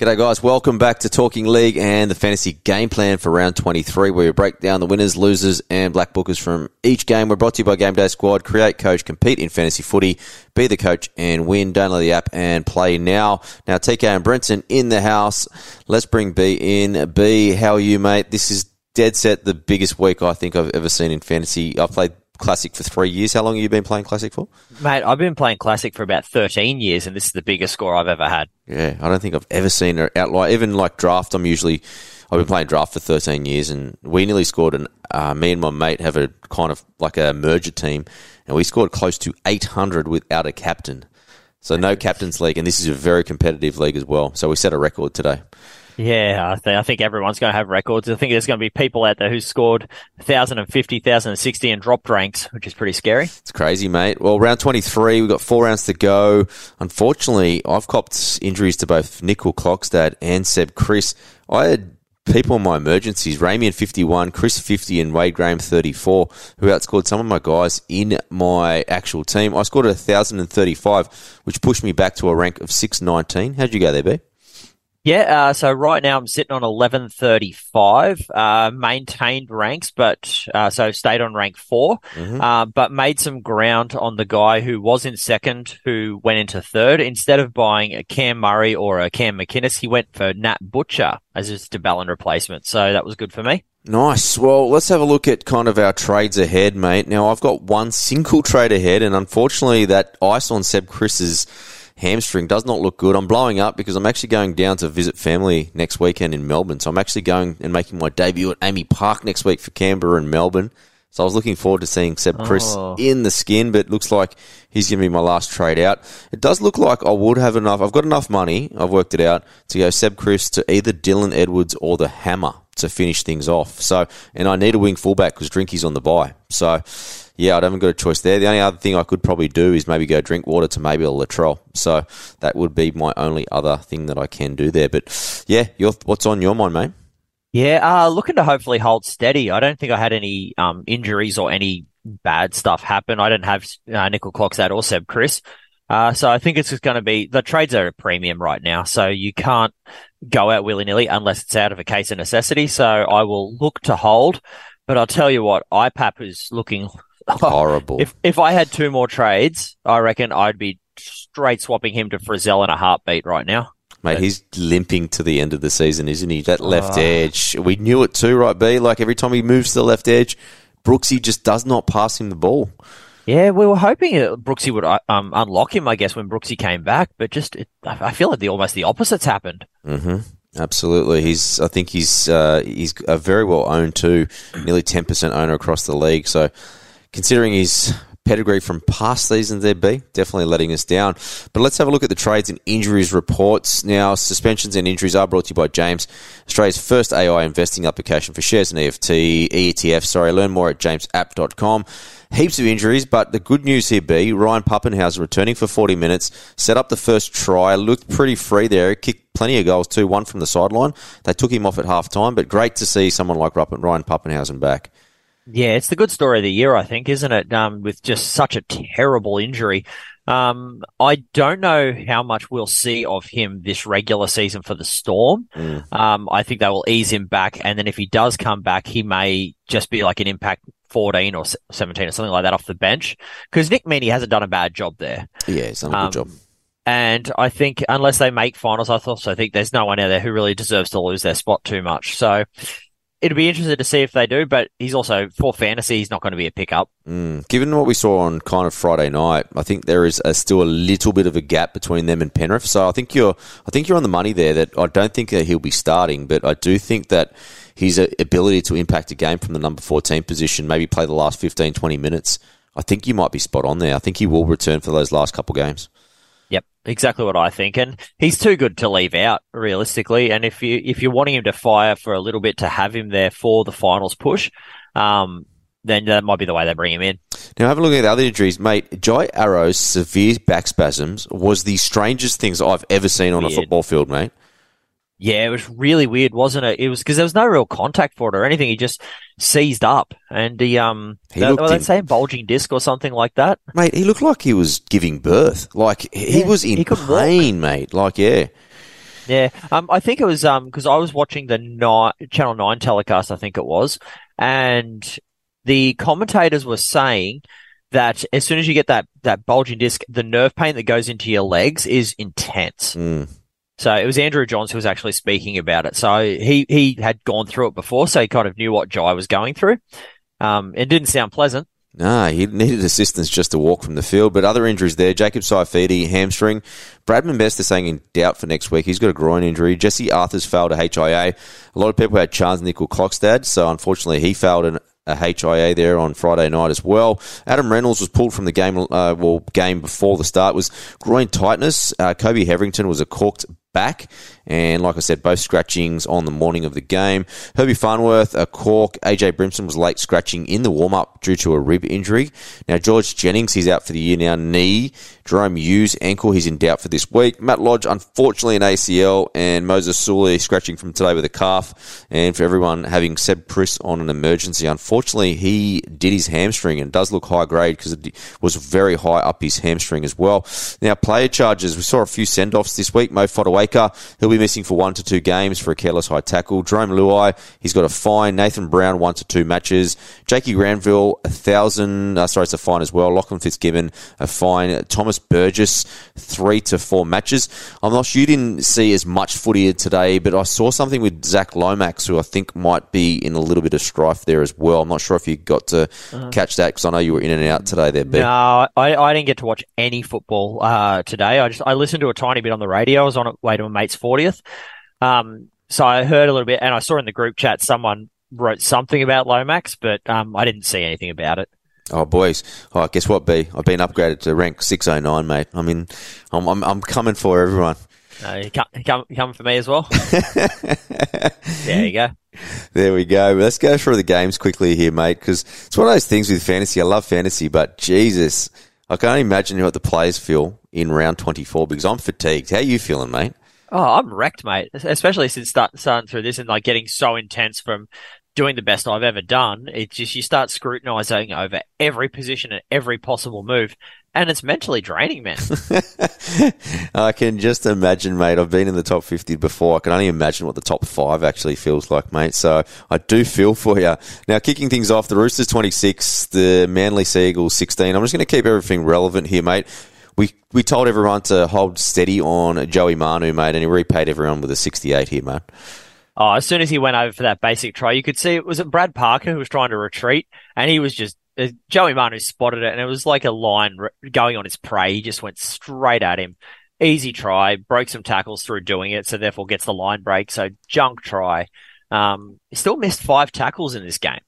G'day, guys. Welcome back to Talking League and the fantasy game plan for round 23, where we break down the winners, losers, and black bookers from each game. We're brought to you by GameDay Squad. Create, coach, compete in fantasy footy. Be the coach and win. Download the app and play now. Now, TK and Brenton in the house. Let's bring B in. B, how are you, mate? This is dead set the biggest week I think I've ever seen in fantasy. I've played Classic for three years. How long have you been playing Classic for? Mate, I've been playing Classic for about 13 years, and this is the biggest score I've ever had. Yeah, I don't think I've ever seen an outlier. Even like draft, I'm usually, I've been playing draft for 13 years, and we nearly scored and uh, me and my mate have a kind of like a merger team, and we scored close to 800 without a captain. So no captain's league, and this is a very competitive league as well. So we set a record today. Yeah, I, th- I think everyone's going to have records. I think there's going to be people out there who scored 1,050, 1,060 and dropped ranks, which is pretty scary. It's crazy, mate. Well, round 23, we've got four rounds to go. Unfortunately, I've copped injuries to both Nickel Clockstad and Seb Kris. I had people in my emergencies, Ramian 51, Chris 50 and Wade Graham 34, who outscored some of my guys in my actual team. I scored 1,035, which pushed me back to a rank of 619. How'd you go there, B? Yeah, uh, so right now I'm sitting on 1135, uh, maintained ranks, but, uh, so stayed on rank 4 Mm-hmm. uh, but made some ground on the guy who was in second, who went into third. Instead of buying a Cam Murray or a Cam McInnes, he went for Nat Butcher as his de Belin replacement. So that was good for me. Nice. Well, let's have a look at kind of our trades ahead, mate. Now, I've got one single trade ahead, and unfortunately, that ice on Seb Kris's hamstring does not look good. I'm blowing up because I'm actually going down to visit family next weekend in Melbourne. So I'm actually going and making my debut at AAMI Park next week for Canberra and Melbourne. So I was looking forward to seeing Seb Kris Oh. in the skin, but it looks like he's going to be my last trade out. It does look like I would have enough. I've got enough money. I've worked it out to go Seb Kris to either Dylan Edwards or the Hammer to finish things off. So, and I need a wing fullback because Drinky's on the bye. So, yeah, I haven't got a choice there. The only other thing I could probably do is maybe go Drinkwater to maybe a Latrell. So that would be my only other thing that I can do there. But yeah, your, what's on your mind, mate? Yeah, uh, looking to hopefully hold steady. I don't think I had any um, injuries or any bad stuff happen. I didn't have uh, Nickel Clockstad or Seb Kris. Uh, so I think it's just going to be the trades are at premium right now. So you can't go out willy nilly unless it's out of a case of necessity. So I will look to hold. But I'll tell you what, IPAP is looking Horrible. If if I had two more trades, I reckon I'd be straight swapping him to Frizell in a heartbeat right now. Mate, he's limping to the end of the season, isn't he? That left Ah. edge. We knew it too, right, B? Like every time he moves to the left edge, Brooksy just does not pass him the ball. Yeah, we were hoping Brooksy would uh, um, unlock him, I guess, when Brooksy came back, but just it, I feel like the almost the opposite's happened. hmm Absolutely. He's. I think he's. Uh, he's a very well owned too. Nearly ten percent owner across the league. So, considering his pedigree from past seasons, there be definitely letting us down. But let's have a look at the trades and injuries reports. Now, suspensions and injuries are brought to you by Jaaims, Australia's first AI investing application for shares and EFT, ETF. Sorry, learn more at jaaimsapp.com. Heaps of injuries, but the good news here be Ryan Papenhuyzen returning for 40 minutes, set up the first try, looked pretty free there, kicked plenty of goals too, one from the sideline. They took him off at half time, but great to see someone like Ryan Papenhuyzen back. Yeah, it's the good story of the year, I think, isn't it? Um, with just such a terrible injury. Um, I don't know how much we'll see of him this regular season for the Storm. Mm. Um, I think they will ease him back, and then if he does come back, he may just be like an impact 14 or 17 or something like that off the bench. Because Nick Meaney hasn't done a bad job there. Yeah, he's done a Um, good job. And I think unless they make finals, I also think there's no one out there who really deserves to lose their spot too much. So it'll be interesting to see if they do, but he's also, for fantasy, he's not going to be a pickup. Mm. Given what we saw on kind of Friday night, I think there is a, still a little bit of a gap between them and Penrith. So I think you're, I think you're on the money there. That I don't think that he'll be starting, but I do think that his uh, ability to impact a game from the number 14 position, maybe play the last 15, 20 minutes. I think you might be spot on there. I think he will return for those last couple games. Yep, exactly what I think. And he's too good to leave out, realistically. And if you if you're wanting him to fire for a little bit to have him there for the finals push, um, then that might be the way they bring him in. Now, have a look at the other injuries, mate. Jai Arrow's severe back spasms was the strangest things I've ever seen on a football field, mate. Yeah, it was really weird, wasn't it? It was because there was no real contact for it or anything. He just seized up, and he um, He were they in- bulging disc or something like that? Mate, he looked like he was giving birth. Like he Yeah, was in he couldn't walk. pain, mate. Like yeah. Yeah, um, I think it was um because I was watching the nine, Channel Nine telecast. I think it was, and the commentators were saying that as soon as you get that that bulging disc, the nerve pain that goes into your legs is intense. Mm. So it was Andrew Johns who was actually speaking about it. So he he had gone through it before, so he kind of knew what Jai was going through. Um, it didn't sound pleasant. No, he needed assistance just to walk from the field. But other injuries there. Jacob Saifiti, hamstring. Bradman Best is saying in doubt for next week. He's got a groin injury. Jesse Arthur's failed a HIA. A lot of people had Charles Nickel Clockstad, so unfortunately he failed an a HIA there on Friday night as well. Adam Reynolds was pulled from the game, uh, well, game before the start was groin tightness. Uh, Kobe Hetherington was a corked back. And like I said, both scratchings on the morning of the game. Herbie Farnworth, a cork. AJ Brimson was late scratching in the warm up due to a rib injury. Now, George Jennings, he's out for the year now, knee. Jahrome Hughes, ankle, he's in doubt for this week. Matt Lodge, unfortunately, an ACL. And Moses Suli scratching from today with a calf. And for everyone having Seb Kris on an emergency, unfortunately, he did his hamstring and does look high grade because it was very high up his hamstring as well. Now, player charges, we saw a few send offs this week. Mo Fotuaika, he'll be missing for one to two games for a careless high tackle. Jarome Luai, he's got a fine. Nathan Brown, one to two matches. Jakey Granville, a thousand, uh, sorry, it's a fine as well. Lachlan Fitzgibbon, a fine. Thomas Burgess, three to four matches. I'm not sure you didn't see as much footy today, but I saw something with Zac Lomax, who I think might be in a little bit of strife there as well. I'm not sure if you got to uh, catch that because I know you were in and out today there, Ben. No, I, I didn't get to watch any football uh, today. I just I listened to a tiny bit on the radio. I was on a way to a mate's 40th. Um, so I heard a little bit, and I saw in the group chat someone wrote something about Lomax, but um, I didn't see anything about it. Oh, boys. Oh, guess what, B? I've been upgraded to rank 609, mate. I mean, I'm, I'm, I'm coming for everyone. Uh, you come, come, coming for me as well? there you go. There we go. Let's go through the games quickly here, mate, because it's one of those things with fantasy. I love fantasy, but Jesus, I can't imagine what the players feel in round 24 because I'm fatigued. How are you feeling, mate? Oh, I'm wrecked, mate. Especially since start, starting through this and like getting so intense from doing the best I've ever done. It's just you start scrutinizing over every position and every possible move, and it's mentally draining, man. I can just imagine, mate. I've been in the top 50 before. I can only imagine what the top five actually feels like, mate. So I do feel for you. Now, kicking things off, the Roosters 26, the Manly Seagulls 16. I'm just going to keep everything relevant here, mate we we told everyone to hold steady on Joey Manu, mate, and he repaid everyone with a 68 here, mate. Oh, as soon as he went over for that basic try, you could see it was it Brad Parker who was trying to retreat, and he was just uh, Joey Manu spotted it, and it was like a line going on his prey. He just went straight at him. Easy try, broke some tackles through doing it, so therefore gets the line break. So junk try. Um, he still missed five tackles in this game.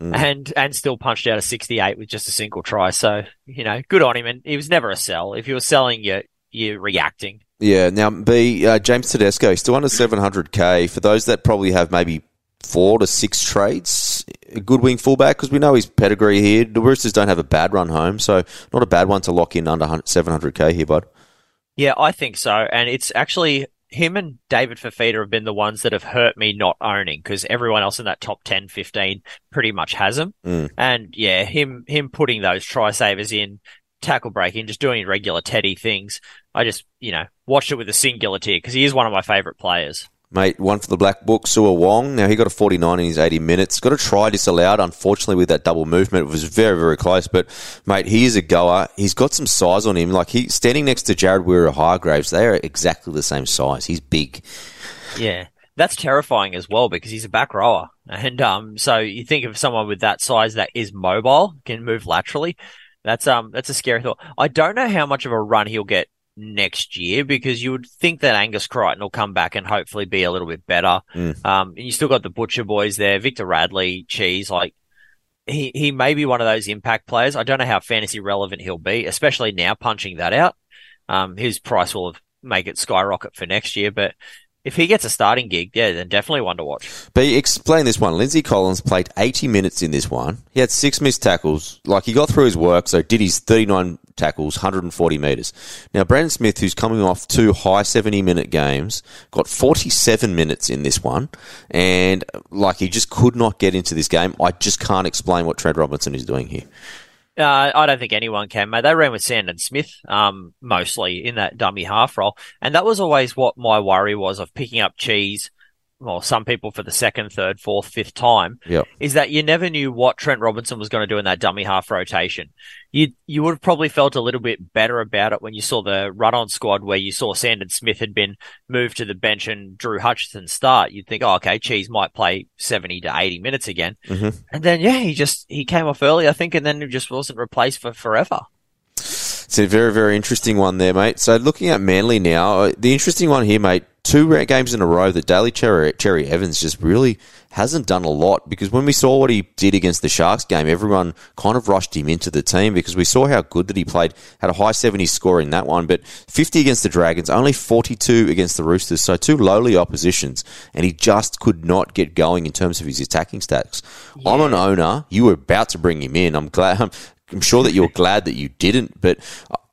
Mm. and and still punched out a 68 with just a single try. So you know, good on him. And he was never a sell. If you were selling, you're you're reacting. Yeah. Now, B uh, James Tedesco still under 700k. For those that probably have maybe four to six trades, a good wing fullback because we know his pedigree here. The Roosters don't have a bad run home, so not a bad one to lock in under 700k here, bud. Yeah, I think so. And it's actually him and David Fifita have been the ones that have hurt me not owning because everyone else in that top 10, 15 pretty much has them. Mm. And yeah, him, him putting those try savers in, tackle breaking, just doing regular Teddy things. I just, you know, watched it with a singular tear because he is one of my favourite players. Mate, one for the Black Book, Siua Wong. Now, he got a 49 in his 80 minutes. Got a try disallowed, unfortunately, with that double movement. It was very, very close. But, mate, he is a goer. He's got some size on him. Like, he standing next to Jared Waerea-Hargreaves, they are exactly the same size. He's big. Yeah. That's terrifying as well because he's a back rower. And um, so you think of someone with that size that is mobile, can move laterally. That's um that's a scary thought. I don't know how much of a run he'll get next year because you would think that Angus Crichton will come back and hopefully be a little bit better. Mm. Um, and you still got the Butcher boys there, Victor Radley, Cheese, like he, he may be one of those impact players. I don't know how fantasy relevant he'll be, especially now punching that out. Um, his price will make it skyrocket for next year, but if he gets a starting gig, yeah, then definitely one to watch. But explain this one. Lindsay Collins played 80 minutes in this one. He had six missed tackles. Like, he got through his work, so did his 39 tackles, 140 metres. Now, Brandon Smith, who's coming off two high 70 minute games, got 47 minutes in this one. And, like, he just could not get into this game. I just can't explain what Trent Robinson is doing here. Uh, I don't think anyone can, mate. They ran with Sandon Smith, um, mostly in that dummy half role. And that was always what my worry was of picking up cheese well, some people for the second, third, fourth, fifth time, Yep. is that you never knew what Trent Robinson was going to do in that dummy half rotation. You you would have probably felt a little bit better about it when you saw the run on squad where you saw Sandon Smith had been moved to the bench and Drew Hutchison start. You'd think, oh, okay, Cheese might play 70 to 80 minutes again. Mhm. And then, yeah, he just, he came off early, I think, and then he just wasn't replaced for forever. It's a very, very interesting one there, mate. So looking at Manly now, uh, the interesting one here, mate, two games in a row that Daly Cherry, Cherry Evans just really hasn't done a lot because when we saw what he did against the Sharks game, everyone kind of rushed him into the team because we saw how good that he played. Had a high 70 score in that one, but 50 against the Dragons, only 42 against the Roosters, so two lowly oppositions, and he just could not get going in terms of his attacking stats. I'm an owner. You were about to bring him in. I'm glad. I'm, I'm sure that you're glad that you didn't, but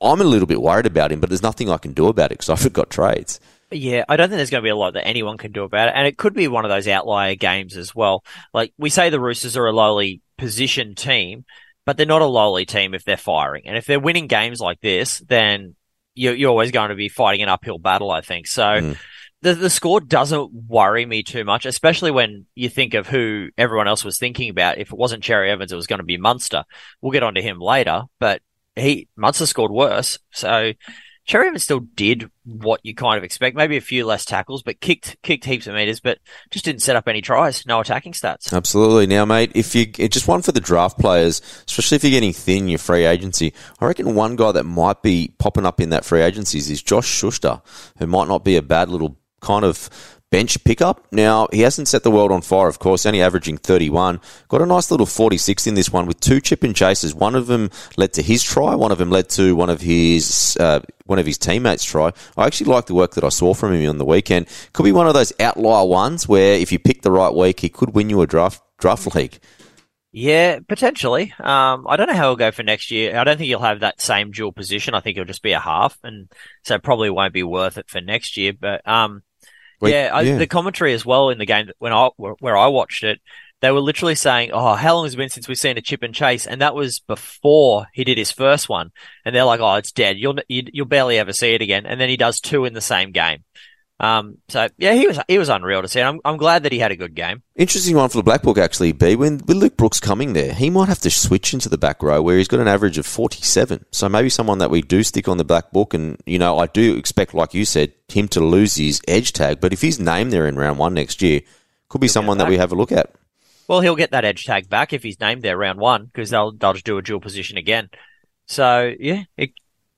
I'm a little bit worried about him. But there's nothing I can do about it because I've got trades. Yeah, I don't think there's going to be a lot that anyone can do about it. And it could be one of those outlier games as well. Like we say the Roosters are a lowly positioned team, but they're not a lowly team if they're firing. And if they're winning games like this, then you're, you're always going to be fighting an uphill battle, I think. So Mm. The, the score doesn't worry me too much, especially when you think of who everyone else was thinking about. If it wasn't Cherry Evans, it was going to be Munster. We'll get onto him later, but he, Munster scored worse. So Cherry Evans still did what you kind of expect, maybe a few less tackles, but kicked kicked heaps of meters, but just didn't set up any tries, no attacking stats. Absolutely. Now, mate, if you just one for the draft players, especially if you're getting thin your free agency, I reckon one guy that might be popping up in that free agencies is Josh Schuster, who might not be a bad little kind of bench pickup. Now, he hasn't set the world on fire, of course, only averaging 31. Got a nice little 46 in this one with two chip and chases. One of them led to his try, one of them led to one of his uh, one of his teammates try. I actually like the work that I saw from him on the weekend. Could be one of those outlier ones where if you pick the right week, he could win you a draft draft league. Yeah, potentially. Um, I don't know how he'll go for next year. I don't think he'll have that same dual position. I think he'll just be a half, and so probably won't be worth it for next year. But um, Wait, yeah, I, yeah. the commentary as well in the game when I where I watched it, they were literally saying, "Oh, how long has it been since we've seen a chip and chase?" And that was before he did his first one. And they're like, "Oh, it's dead. You'll you'll barely ever see it again." And then he does two in the same game. Um, so yeah, he was he was unreal to see. I'm I'm glad that he had a good game. Interesting one for the Black Book, actually, B. When with Luke Brooks coming there, he might have to switch into the back row where he's got an average of 47. So maybe someone that we do stick on the Black Book. And, you know, I do expect, like you said, him to lose his edge tag. But if he's named there in round one next year, could be someone that we have a look at. Well, he'll get that edge tag back if he's named there round one because they'll they'll just do a dual position again. So yeah, it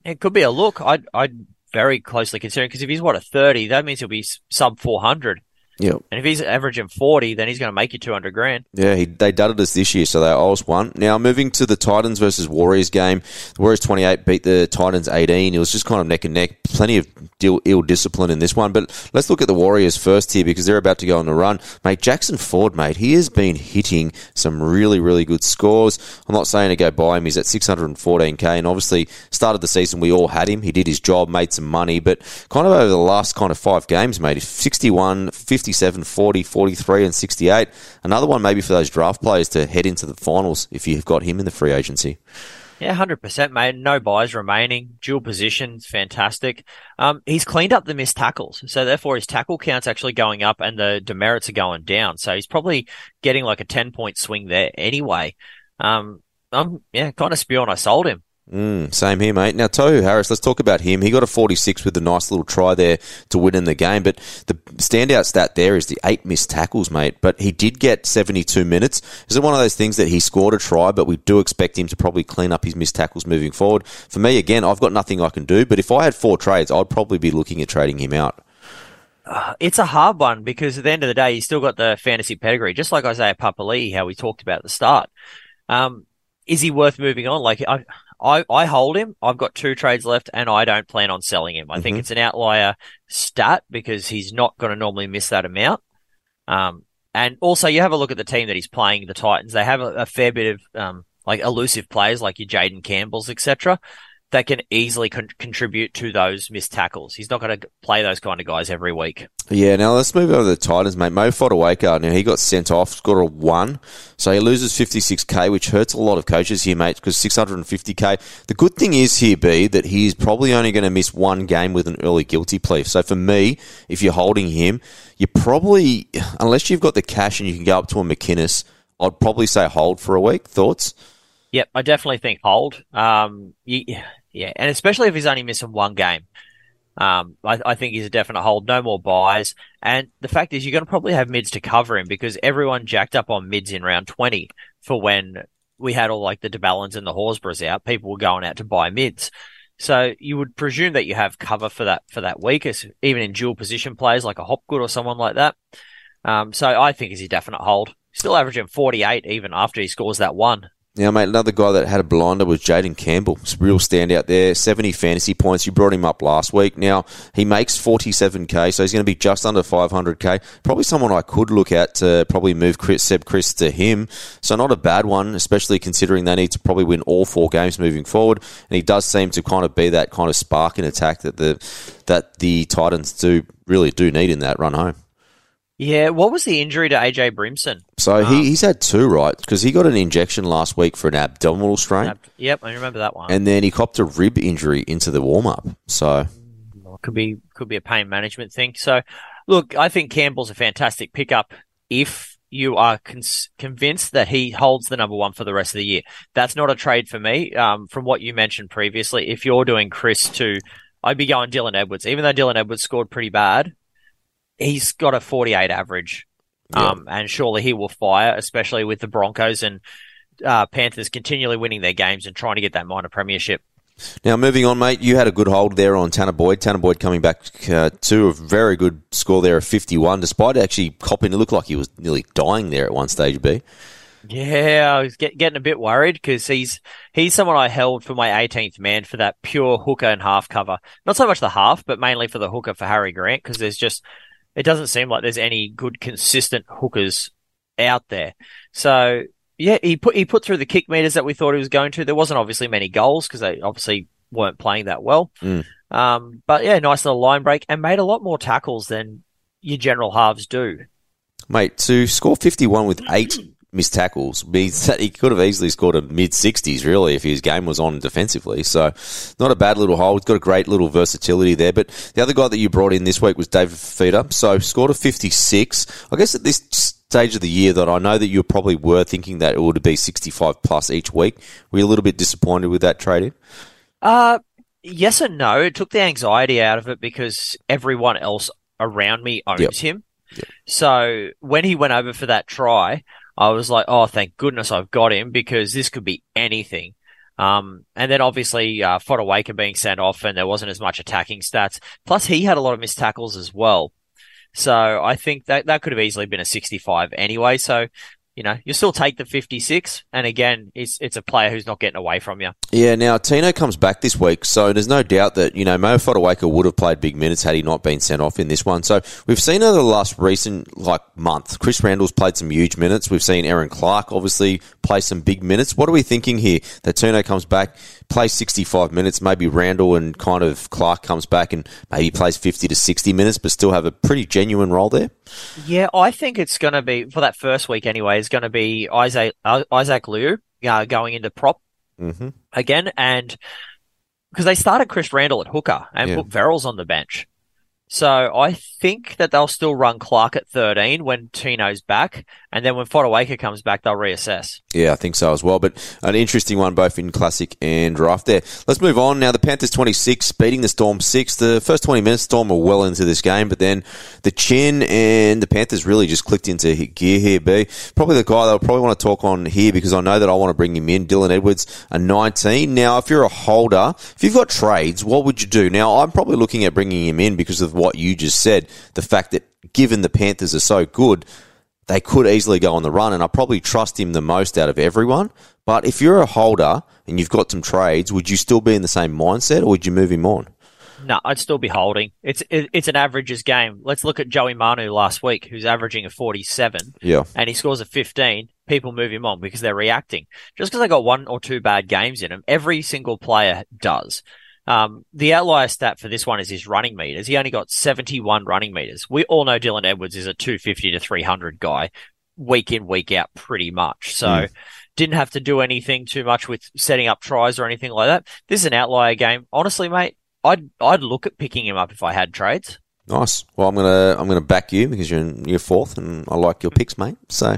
it could be a look. I'd I'd very closely considering because if he's what a 30, that means he'll be sub 400 yeah, And if he's averaging 40, then he's going to make you 200 grand. Yeah, he, they dudded us this year, so they always won. Now, moving to the Titans versus Warriors game. The Warriors 28 beat the Titans 18. It was just kind of neck and neck. Plenty of Ill, Ill, discipline in this one. But let's look at the Warriors first here because they're about to go on the run. Mate, Jackson Ford, mate, he has been hitting some really, really good scores. I'm not saying to go buy him. He's at 614K. And obviously, started the season, we all had him. He did his job, made some money. But kind of over the last kind of five games, mate, 61, 50, 57, 40, 43, and 68. Another one maybe for those draft players to head into the finals if you've got him in the free agency. Yeah, hundred percent, mate. No byes remaining. Dual positions, fantastic. Um, he's cleaned up the missed tackles, so therefore his tackle count's actually going up, and the demerits are going down. So he's probably getting like a ten point swing there anyway. Um, I'm yeah, kind of spewing. I sold him. Mm, same here, mate. Now, Tohu Harris, let's talk about him. He got a 46 with a nice little try there to win in the game, but the standout stat there is the eight missed tackles, mate. But he did get 72 minutes. Is it one of those things that he scored a try, but we do expect him to probably clean up his missed tackles moving forward? For me, again, I've got nothing I can do, but if I had four trades, I'd probably be looking at trading him out. Uh, it's a hard one because at the end of the day, he's still got the fantasy pedigree, just like Isaiah Papali, how we talked about at the start. Um, is he worth moving on? Like I, I, I hold him. I've got two trades left, and I don't plan on selling him. I think Mhm. it's an outlier stat because he's not going to normally miss that amount. Um, and also you have a look at the team that he's playing, the Titans. They have a, a fair bit of um, like elusive players, like your Jayden Campbells, etc. that can easily con- contribute to those missed tackles. He's not going to play those kind of guys every week. Yeah, now let's move over to the Titans, mate. Mo Fotuaika, now he got sent off, scored a one, so he loses 56k, which hurts a lot of coaches here, mate, because 650k. The good thing is here, B, that he's probably only going to miss one game with an early guilty plea. So for me, if you're holding him, you probably, unless you've got the cash and you can go up to a McInnes, I'd probably say hold for a week. Thoughts? Yep, I definitely think hold. Um, yeah, yeah, and especially if he's only missing one game. Um, I, I, think he's a definite hold. No more byes. And the fact is, you're going to probably have mids to cover him because everyone jacked up on mids in round 20 for when we had all like the de Belins and the Horsburghs out. People were going out to buy mids. So you would presume that you have cover for that, for that week, even in dual position players like a Hopgood or someone like that. Um, so I think he's a definite hold. Still averaging 48 even after he scores that one. Now, mate, another guy that had a blinder was Jayden Campbell. Real standout there. 70 fantasy points. You brought him up last week. Now, he makes 47k, so he's going to be just under 500k. Probably someone I could look at to probably move Kris, Seb Kris to him. So, not a bad one, especially considering they need to probably win all four games moving forward. And he does seem to kind of be that kind of spark in attack that the, that the Titans do really do need in that run home. Yeah, what was the injury to AJ Brimson? So um, he, he's had two, right? Because he got an injection last week for an abdominal strain. Ab- yep, I remember that one. And then he copped a rib injury into the warm up. So could be could be a pain management thing. So look, I think Campbell's a fantastic pickup if you are con- convinced that he holds the number one for the rest of the year. That's not a trade for me. Um, from what you mentioned previously, if you're doing Kris to, I'd be going Dylan Edwards, even though Dylan Edwards scored pretty bad he's got a 48 average. Yeah. Um, and surely he will fire, especially with the Broncos and uh, Panthers continually winning their games and trying to get that minor premiership. Now, moving on, mate, you had a good hold there on Tanner Boyd. Tanner Boyd coming back uh, to a very good score there of 51, despite actually copping. It looked like he was nearly dying there at one stage, B. Yeah, I was get, getting a bit worried because he's he's someone I held for my 18th man for that pure hooker and half cover. Not so much the half, but mainly for the hooker for Harry Grant because there's just it doesn't seem like there's any good consistent hookers out there. So yeah, he put he put through the kick meters that we thought he was going to. There wasn't obviously many goals because they obviously weren't playing that well. Mm. Um, but yeah, nice little line break and made a lot more tackles than your general halves do. Mate, to score 51 with eight missed tackles means that he could have easily scored a mid 60s, really, if his game was on defensively. So, not a bad little hole. He's got a great little versatility there. But the other guy that you brought in this week was David Fifita. So, scored a 56. I guess at this stage of the year that I know that you probably were thinking that it would be 65 plus each week. Were you a little bit disappointed with that trade in? Uh, yes and no. It took the anxiety out of it because everyone else around me owns yep. him. Yep. So when he went over for that try, I was like, oh, thank goodness I've got him because this could be anything. Um, and then obviously, uh, being sent off and there wasn't as much attacking stats. Plus he had a lot of missed tackles as well. So I think that that could have easily been a 65 anyway. So you know, you still take the 56. And again, it's, it's a player who's not getting away from you. Yeah, now Tino comes back this week. So there's no doubt that, you know, Mo Fotuaika would have played big minutes had he not been sent off in this one. So we've seen over the last recent, like, month, Chris Randall's played some huge minutes. We've seen Aaron Clark obviously play some big minutes. What are we thinking here? That Tino comes back, plays 65 minutes, maybe Randall and kind of Clark comes back and maybe plays 50 to 60 minutes, but still have a pretty genuine role there? Yeah, I think it's going to be, for that first week anyway, is going to be Isaac, uh, Isaac Liu uh, going into prop mm-hmm. again. And because they started Chris Randall at hooker and yeah. put Verrills on the bench. So I think that they'll still run Clark at 13 when Tino's back. And then when Fotuaika comes back, they'll reassess. Yeah, I think so as well. But an interesting one both in Classic and Draft there. Let's move on. Now, the Panthers 26 beating the Storm 6. The first 20 minutes, Storm were well into this game. But then the Chin and the Panthers really just clicked into gear here, B. Probably the guy that I'll probably want to talk on here because I know that I want to bring him in, Dylan Edwards, a 19. Now, if you're a holder, if you've got trades, what would you do? Now, I'm probably looking at bringing him in because of what you just said, the fact that given the Panthers are so good, they could easily go on the run, and I probably trust him the most out of everyone. But if you're a holder and you've got some trades, would you still be in the same mindset, or would you move him on? No, I'd still be holding. It's it, it's an averages game. Let's look at Joey Manu last week, who's averaging a 47, Yeah. and he scores a 15. People move him on because they're reacting. Just because they got one or two bad games in him, every single player does. Um, the outlier stat for this one is his running meters. He only got 71 running meters. We all know Dylan Edwards is a 250 to 300 guy, week in, week out, pretty much. So Mm. didn't have to do anything too much with setting up tries or anything like that. This is an outlier game. Honestly, mate, I'd I'd look at picking him up if I had trades. Nice. Well, I'm gonna I'm gonna back you because you're in, you're fourth, and I like your picks, mate. So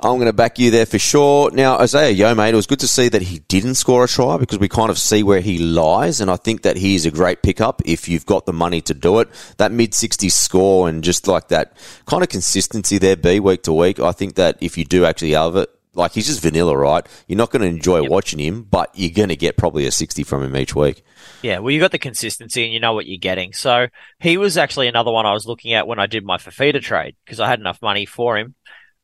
I'm gonna back you there for sure. Now, Isaiah Yeo, mate, it was good to see that he didn't score a try because we kind of see where he lies, and I think that he is a great pickup if you've got the money to do it. That mid 60s score and just like that kind of consistency there, be week to week. I think that if you do actually have it. Like he's just vanilla, right? You're not going to enjoy Yep. watching him, but you're going to get probably a 60 from him each week. Yeah, well, you got the consistency and you know what you're getting. So he was actually another one I was looking at when I did my Fifita trade because I had enough money for him.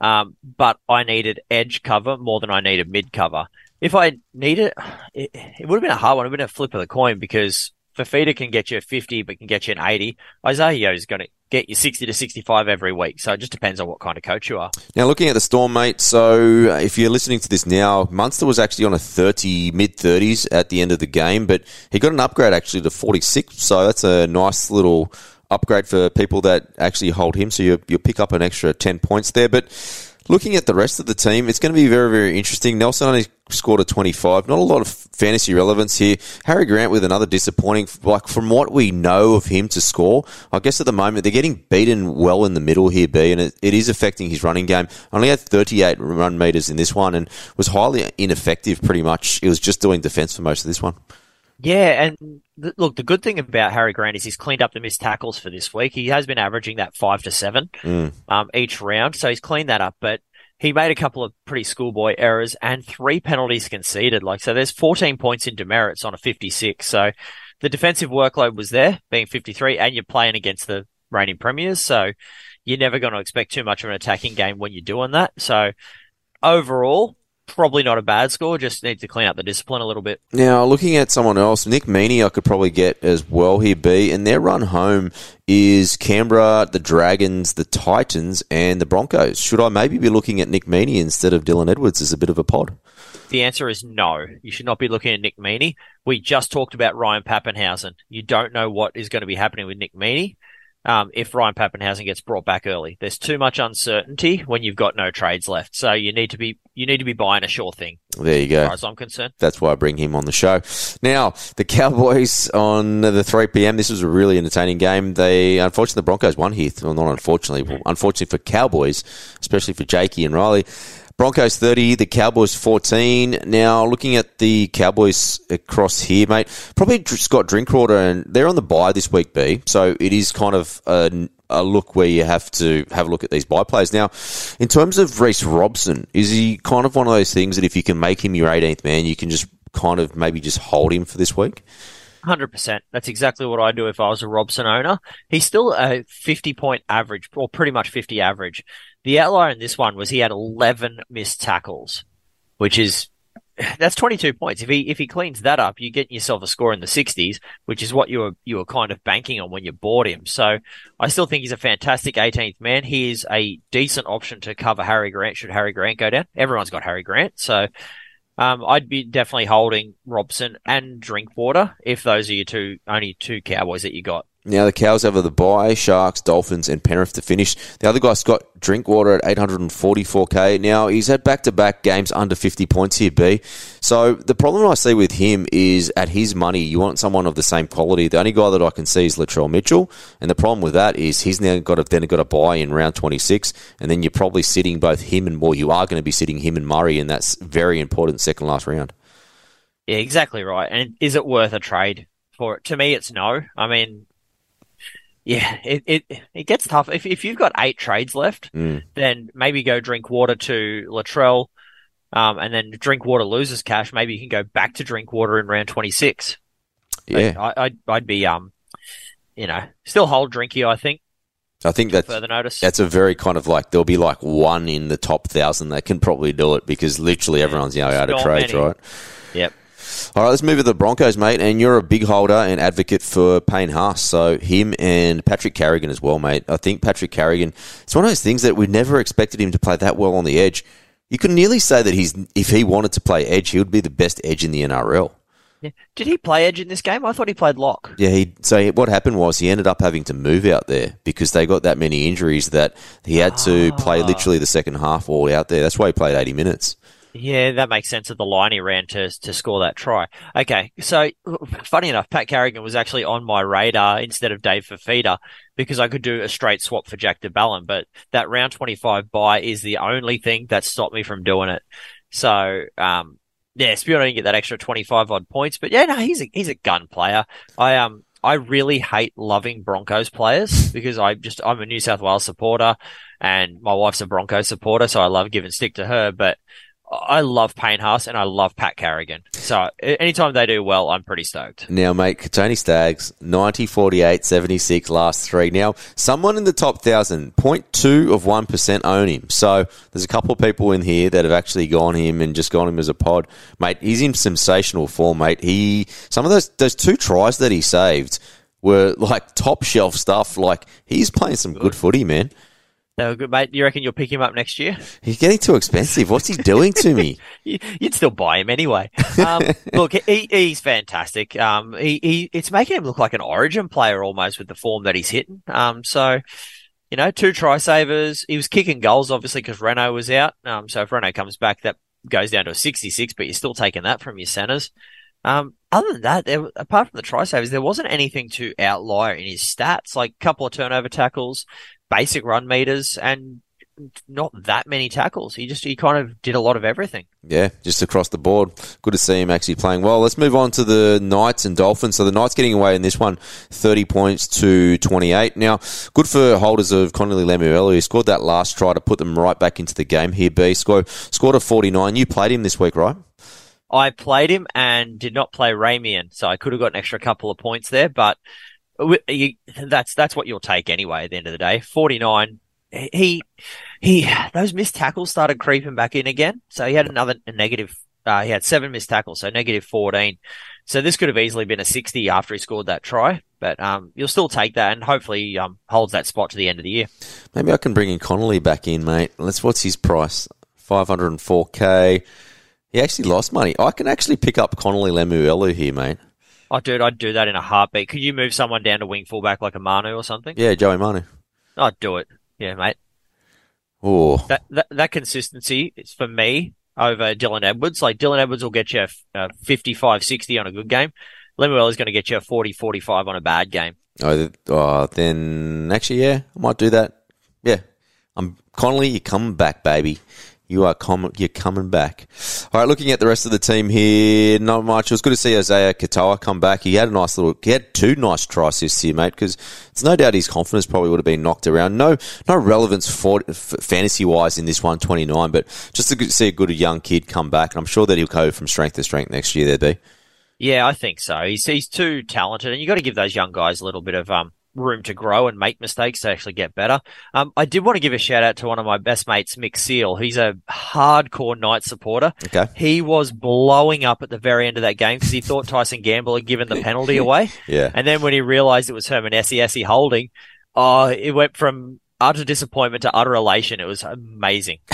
Um, but I needed edge cover more than I needed mid cover. If I needed, it, it would have been a hard one. It would have been a flip of the coin because Fifita can get you a 50, but can get you an 80. Isaiah is going to get you 60 to 65 every week. So it just depends on what kind of coach you are. Now, looking at the Storm, mate, so uh, if you're listening to this now, Munster was actually on a 30, mid 30s at the end of the game, but he got an upgrade actually to 46, so that's a nice little upgrade for people that actually hold him, so you, you'll pick up an extra 10 points there. But looking at the rest of the team, it's going to be very, very interesting. Nelson only scored a 25. Not a lot of fantasy relevance here. Harry Grant with another disappointing, like from what we know of him to score, I guess at the moment they're getting beaten well in the middle here, B, and it, it is affecting his running game. Only had 38 run meters in this one and was highly ineffective pretty much. It was just doing defense for most of this one. Yeah, and th- look, the good thing about Harry Grant is he's cleaned up the missed tackles for this week. He has been averaging that five to seven Mm. um, each round, so he's cleaned that up. But he made a couple of pretty schoolboy errors and three penalties conceded. Like, so there's 14 points in demerits on a 56. So the defensive workload was there, being 53, and you're playing against the reigning premiers, so you're never going to expect too much of an attacking game when you're doing that. So overall, probably not a bad score. Just need to clean up the discipline a little bit. Now, looking at someone else, Nick Meaney, I could probably get as well here, B, and their run home is Canberra, the Dragons, the Titans, and the Broncos. Should I maybe be looking at Nick Meaney instead of Dylan Edwards as a bit of a pod? The answer is no. You should not be looking at Nick Meaney. We just talked about Ryan Papenhuyzen. You don't know what is going to be happening with Nick Meaney um, if Ryan Papenhuyzen gets brought back early. There's too much uncertainty when you've got no trades left. So you need to be you need to be buying a sure thing, There you as go. far as I'm concerned. That's why I bring him on the show. Now, the Cowboys on the 3 p.m. This was a really entertaining game. They, unfortunately, the Broncos won here. Well, not unfortunately. Well, unfortunately for Cowboys, especially for Jakey and Riley. Broncos 30, the Cowboys 14. Now, looking at the Cowboys across here, mate, probably Scott Drinkwater, and they're on the bye this week, B. So it is kind of a, a look where you have to have a look at these bye players. Now, in terms of Reece Robson, is he kind of one of those things that if you can make him your 18th man, you can just kind of maybe just hold him for this week? Hundred percent. That's exactly what I'd do if I was a Robson owner. He's still a fifty point average, or pretty much fifty average. The outlier in this one was he had eleven missed tackles, which is that's twenty two points. If he if he cleans that up, you get yourself a score in the sixties, which is what you were you were kind of banking on when you bought him. So I still think he's a fantastic eighteenth man. He is a decent option to cover Harry Grant should Harry Grant go down. Everyone's got Harry Grant, so um, I'd be definitely holding Robson and Drinkwater if those are your two only two Cowboys that you got. Now the Cows have the bye, Sharks, Dolphins, and Penrith to finish. The other guy, Scott Drinkwater, at 844k. Now he's had back-to-back games under 50 points here, B. So the problem I see with him is at his money, you want someone of the same quality. The only guy that I can see is Latrell Mitchell, and the problem with that is he's now got to, then got a bye in round 26, and then you're probably sitting both him and well, you are going to be sitting him and Murray in that very important second last round. Yeah, exactly right. And is it worth a trade for it? To me, it's no. I mean, yeah, it it, it gets tough. If if you've got eight trades left, Mm. then maybe go Drinkwater to Latrell, um, and then Drinkwater loses cash. Maybe you can go back to Drinkwater in round twenty six. Yeah, I, I'd I'd be um, you know, still hold Drinky. I think I think that's further notice. That's a very kind of like there'll be like one in the top thousand that can probably do it because literally everyone's you know out of trades, many. right? Yep. All right, let's move to the Broncos, mate. And you're a big holder and advocate for Payne Haas. So him and Patrick Carrigan as well, mate. I think Patrick Carrigan, it's one of those things that we never expected him to play that well on the edge. You could nearly say that he's, if he wanted to play edge, he would be the best edge in the NRL. Yeah. Did he play edge in this game? I thought he played lock. Yeah, he. So what happened was he ended up having to move out there because they got that many injuries that he had to play ah. literally the second half all out there. That's why he played eighty minutes. Yeah, that makes sense of the line he ran to to score that try. Okay, so funny enough, Pat Carrigan was actually on my radar instead of Dave Fifita because I could do a straight swap for Jack de Belin, but that round twenty five bye is the only thing that stopped me from doing it. So um, yeah, Spear didn't get that extra 25 odd points, but yeah, no, he's a, he's a gun player. I, um, I really hate loving Broncos players because I just, I'm a New South Wales supporter and my wife's a Broncos supporter. So I love giving stick to her, but I love Payne Haas and I love Pat Carrigan. So anytime they do well, I'm pretty stoked. Now, mate, Tony Staggs, 90, 48, 76, last three. Now, someone in the top 1,000, 0.2 of 1% own him. So there's a couple of people in here that have actually gone him and just gone him as a pod. Mate, he's in sensational form, mate. He, some of those, those two tries that he saved were like top shelf stuff. Like he's playing some good footy, man. They were good, mate. You reckon you'll pick him up next year? He's getting too expensive. What's he doing to me? You'd still buy him anyway. Um, look, he, he's fantastic. Um, he, he, it's making him look like an origin player almost with the form that he's hitting. Um, so, you know, two try savers. He was kicking goals, obviously, because Reyno was out. Um, so if Reyno comes back, that goes down to a 66, but you're still taking that from your centers. Um, other than that, there, apart from the try savers, there wasn't anything to outlier in his stats, like a couple of turnover tackles, basic run meters and not that many tackles. He just he kind of did a lot of everything. Yeah, just across the board. Good to see him actually playing well. Let's move on to the Knights and Dolphins. So the Knights getting away in this one, 30 points to 28. Now, good for holders of Connelly Lemuelu. He scored that last try to put them right back into the game here. B scored, scored a 49. You played him this week, right? I played him and did not play Ramien, so I could have got an extra couple of points there, but that's that's what you'll take anyway. At the end of the day, forty nine. He he those missed tackles started creeping back in again. So he had another negative. Uh, he had seven missed tackles, so negative fourteen. So this could have easily been a sixty after he scored that try. But um, you'll still take that, and hopefully um, holds that spot to the end of the year. Maybe I can bring in Connolly back in, mate. Let's. What's his price? Five hundred and four k. He actually lost money. I can actually pick up Connelly Lemuelu here, mate. Oh, dude, I'd do that in a heartbeat. Could you move someone down to wing fullback like a Manu or something? Yeah, Joey Manu. I'd do it. Yeah, mate. Oh, that, that that consistency is for me over Dylan Edwards. Like Dylan Edwards will get you a 55, 60 on a good game. Lemuel is going to get you a 40, 45 on a bad game. Oh, oh, then actually, yeah, I might do that. Yeah, I'm Connelly. You come back, baby. You are com- you're coming back. All right, looking at the rest of the team here, not much. It was good to see Isaiah Katoa come back. He had a nice little, he had two nice tries this year, mate, because it's no doubt his confidence probably would have been knocked around. No, no relevance for, fantasy wise in this 129, but just to see a good young kid come back, and I'm sure that he'll go from strength to strength next year. There, be. Yeah, I think so. He's he's too talented, and you got to give those young guys a little bit of um room to grow and make mistakes to actually get better. Um, I did want to give a shout out to one of my best mates, Mick Seal. He's a hardcore Knight supporter. Okay. He was blowing up at the very end of that game because he thought Tyson Gamble had given the penalty away. yeah. And then when he realized it was Herman Ese'ese holding, oh, it went from utter disappointment to utter elation. It was amazing.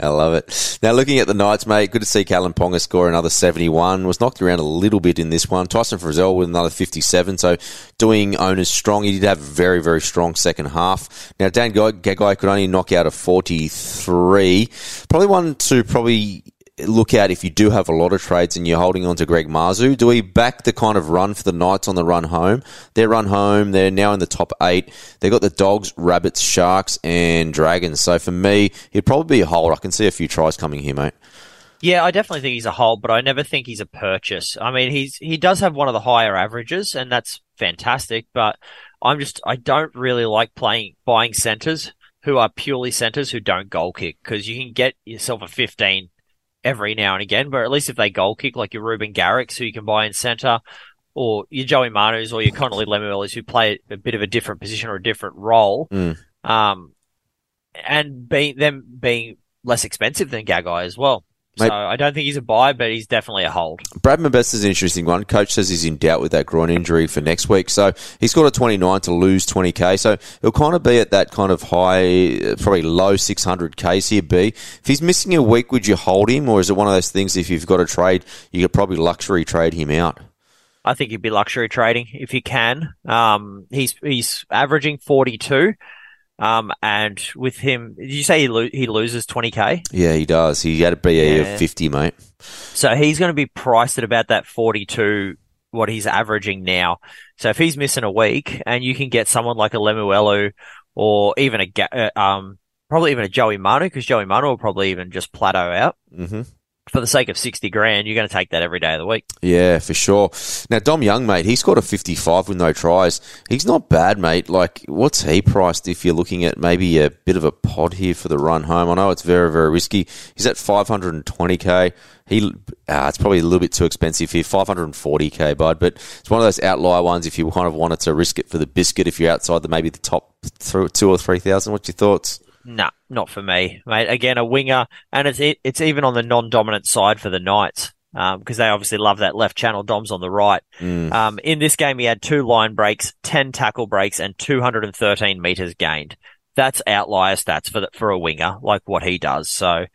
I love it. Now, looking at the Knights, mate, good to see Kalyn Ponga score another 71. Was knocked around a little bit in this one. Tyson Frizell with another 57. So, doing owners strong. He did have a very, very strong second half. Now, Dan Gagai could only knock out a 43. Probably one to probably look at if you do have a lot of trades and you're holding on to Greg Marzhew? Do we back the kind of run for the Knights on the run home? Their run home, they're now in the top eight. They've got the Dogs, Rabbits, Sharks, and Dragons. So for me, he'd probably be a hold. I can see a few tries coming here, mate. Yeah, I definitely think he's a hold, but I never think he's a purchase. I mean, he's he does have one of the higher averages, and that's fantastic. But I'm just I don't really like playing buying centers who are purely centers who don't goal kick because you can get yourself a 15 every now and again, but at least if they goal kick, like your Ruben Garricks, who you can buy in centre, or your Joey Manus or your Connelly Lemuelus, who play a bit of a different position or a different role, mm. um, and being them being less expensive than Gagai as well. So I don't think he's a buy, but he's definitely a hold. Bradman Best is an interesting one. Coach says he's in doubt with that groin injury for next week. So he's got a 29 to lose 20k. So he'll kind of be at that kind of high, probably low 600ks here, B. If he's missing a week, would you hold him? Or is it one of those things if you've got a trade, you could probably luxury trade him out? I think he'd be luxury trading if you can. Um, he's, he's averaging 42. Um, and with him, did you say he, lo- he loses 20k? Yeah, he does. He had a BE Yeah. of 50, mate. So he's going to be priced at about that 42, what he's averaging now. So if he's missing a week and you can get someone like a Lemuelu or even a, uh, um, probably even a Joey Manu, because Joey Manu will probably even just plateau out. hmm For the sake of 60 grand, you're going to take that every day of the week. Yeah, for sure. Now, Dom Young, mate, he scored a 55 with no tries. He's not bad, mate. Like, what's he priced if you're looking at maybe a bit of a pod here for the run home? I know it's very, very risky. He's at 520k. He, uh, it's probably a little bit too expensive here, 540k, bud. But it's one of those outlier ones if you kind of wanted to risk it for the biscuit if you're outside the maybe the top two or three thousand. What's your thoughts? Nah, not for me, mate. Again, a winger, and it's it, it's even on the non-dominant side for the Knights because they obviously love that left channel. Dom's on the right. Mm. Um, in this game, he had two line breaks, ten tackle breaks, and 213 meters gained. That's outlier stats for the, for a winger like what he does. So,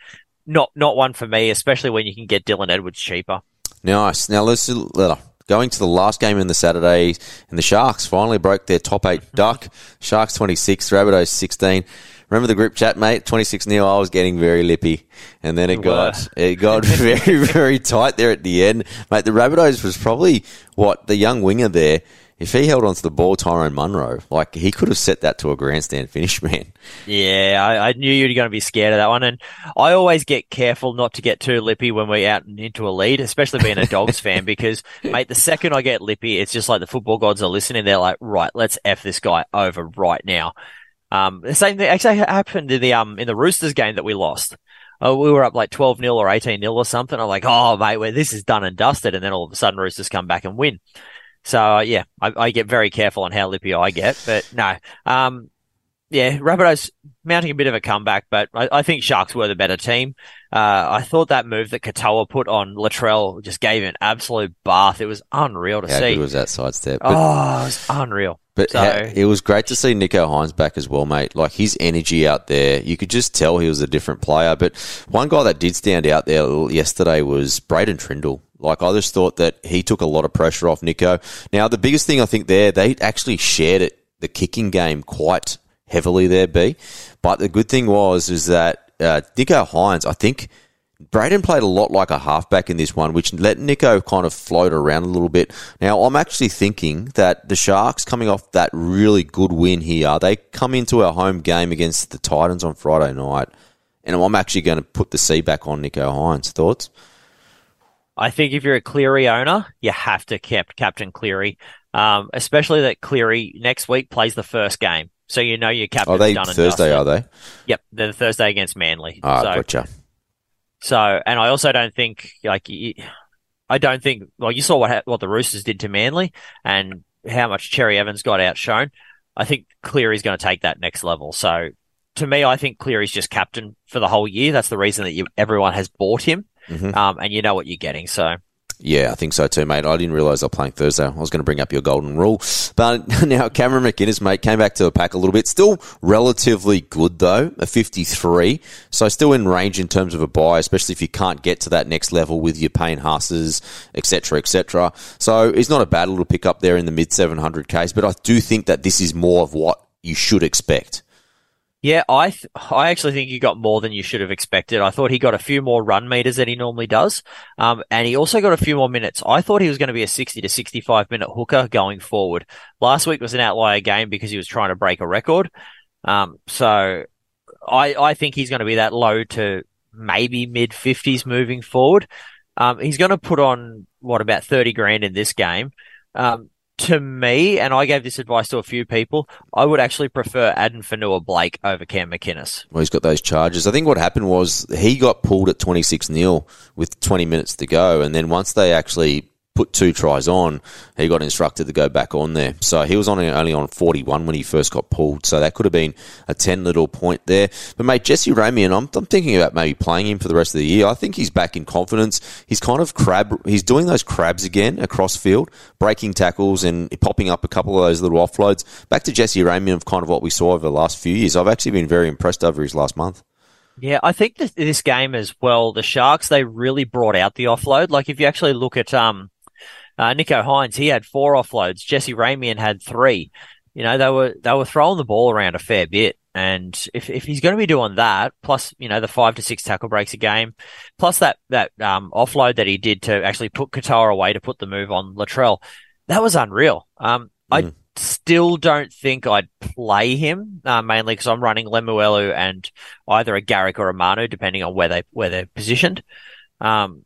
not not one for me, especially when you can get Dylan Edwards cheaper. Nice. Now let's uh, going to the last game in the Saturday, and the Sharks finally broke their top eight duck. Sharks twenty six, Rabbitohs sixteen. Remember the group chat, mate? Twenty six 0 I was getting very lippy, and then it got it got very very tight there at the end, mate. The Rabbitohs was probably what the young winger there. If he held onto the ball, Tyrone Munro, like he could have set that to a grandstand finish, man. Yeah, I, I knew you were going to be scared of that one, and I always get careful not to get too lippy when we're out and into a lead, especially being a Dogs fan, because mate, the second I get lippy, it's just like the football gods are listening. They're like, right, let's f this guy over right now. Um, the same thing actually happened in the um in the Roosters game that we lost. Oh, we were up like 12 0 or 18 0 or something. I'm like, oh, mate, well, this is done and dusted. And then all of a sudden, Roosters come back and win. So, uh, yeah, I, I get very careful on how lippy I get. But no, um, yeah, Rabbitohs mounting a bit of a comeback, but I, I think Sharks were the better team. Uh, I thought that move that Katoa put on Latrell just gave an absolute bath. It was unreal to How see. good was that sidestep? But- oh, it was unreal. But So- ha- it was great to see Nicho Hynes back as well, mate. Like his energy out there, you could just tell he was a different player. But one guy that did stand out there yesterday was Braydon Trindall. Like I just thought that he took a lot of pressure off Nicho. Now the biggest thing I think there, they actually shared it, the kicking game quite heavily there, B. But the good thing was is that uh, Nicho Hynes, I think. Braydon played a lot like a halfback in this one, which let Nicho kind of float around a little bit. Now, I'm actually thinking that the Sharks, coming off that really good win here, they come into our home game against the Titans on Friday night, and I'm actually going to put the C back on Nicho Hynes. Thoughts? I think if you're a Cleary owner, you have to keep Captain Cleary, um, especially that Cleary next week plays the first game. So you know your captain's Are they done Thursday? Are they? Yep, they're the Thursday against Manly. Ah, so, gotcha. So, and I also don't think like I don't think well you saw what ha- what the Roosters did to Manly and how much Cherry Evans got outshone. I think Cleary's going to take that next level. So to me, I think Cleary's just captain for the whole year. That's the reason that you, everyone has bought him, Mhm. um, and you know what you're getting. So Yeah, I think so too, mate. I didn't realise they're playing Thursday. I was going to bring up your golden rule. But now Cameron McInnes, mate, came back to the pack a little bit. Still relatively good, though, a 53. So still in range in terms of a buy, especially if you can't get to that next level with your Payne Haases, etc., etc. So he's not a bad little pick up there in the mid 700Ks, but I do think that this is more of what you should expect. Yeah, I th- I actually think he got more than you should have expected. I thought he got a few more run meters than he normally does, um, and he also got a few more minutes. I thought he was going to be a 60 to 65 minute hooker going forward. Last week was an outlier game because he was trying to break a record. Um, so I I think he's going to be that low to maybe mid 50s moving forward. Um, he's going to put on what about 30 grand in this game. Um, to me, and I gave this advice to a few people, I would actually prefer Addin Fonua-Blake over Cam McInnes. Well, he's got those charges. I think what happened was he got pulled at 26 0 with 20 minutes to go. And then once they actually put two tries on, he got instructed to go back on there. So he was on only on 41 when he first got pulled. So that could have been a 10 little point there. But mate, Jesse Ramien, I'm, I'm thinking about maybe playing him for the rest of the year. I think he's back in confidence. He's kind of crab, he's doing those crabs again across field, breaking tackles and popping up a couple of those little offloads. Back to Jesse Ramien of kind of what we saw over the last few years. I've actually been very impressed over his last month. Yeah, I think this, this game as well, the Sharks, they really brought out the offload. Like if you actually look at, um, uh, Nicho Hynes, he had four offloads. Jesse Ramien had three. You know, they were, they were throwing the ball around a fair bit. And if, if he's going to be doing that, plus, you know, the five to six tackle breaks a game, plus that, that, um, offload that he did to actually put Katoa away to put the move on Latrell, that was unreal. Um, mm. I still don't think I'd play him, uh, mainly because I'm running Lemuelu and either a Garrick or a Manu, depending on where they, where they're positioned. Um,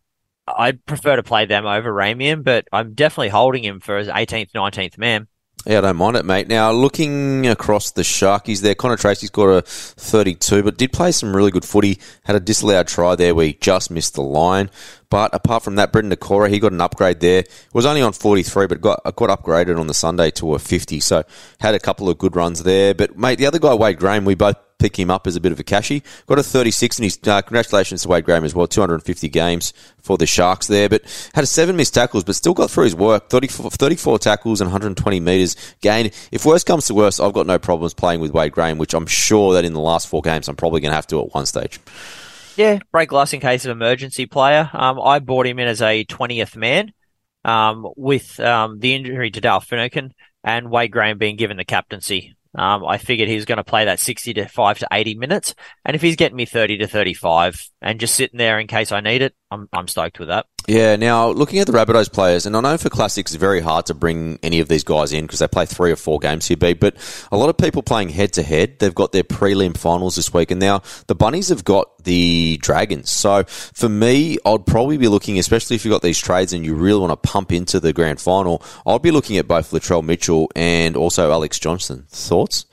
I'd prefer to play them over Ramien, but I'm definitely holding him for his 18th, 19th man. Yeah, I don't mind it, mate. Now, looking across the Sharkies there, Connor Tracey's got a 32, but did play some really good footy. Had a disallowed try there where he just missed the line. But apart from that, Briton Nikora, he got an upgrade there. Was only on 43, but got got upgraded on the Sunday to a 50. So had a couple of good runs there. But mate, the other guy, Wade Graham, we both pick him up as a bit of a cashy. Got a 36, and he's uh, congratulations to Wade Graham as well. 250 games for the Sharks there, but had a seven missed tackles, but still got through his work. 34, 34 tackles and 120 metres gained. If worst comes to worst, I've got no problems playing with Wade Graham, which I'm sure that in the last four games I'm probably going to have to at one stage. Yeah, break glass in case of emergency player. Um, I bought him in as a 20th man um, with um, the injury to Dale Finucane and Wade Graham being given the captaincy. Um, I figured he was going to play that 60 to 5 to 80 minutes. And if he's getting me 30 to 35 and just sitting there in case I need it, I'm, I'm stoked with that. Yeah, now looking at the Rabbitohs players, and I know for Classics it's very hard to bring any of these guys in because they play three or four games here, B, but a lot of people playing head to head, they've got their prelim finals this week, and now the Bunnies have got the Dragons. So for me, I'd probably be looking, especially if you've got these trades and you really want to pump into the grand final, I'd be looking at both Latrell Mitchell and also Alex Johnson. Thoughts?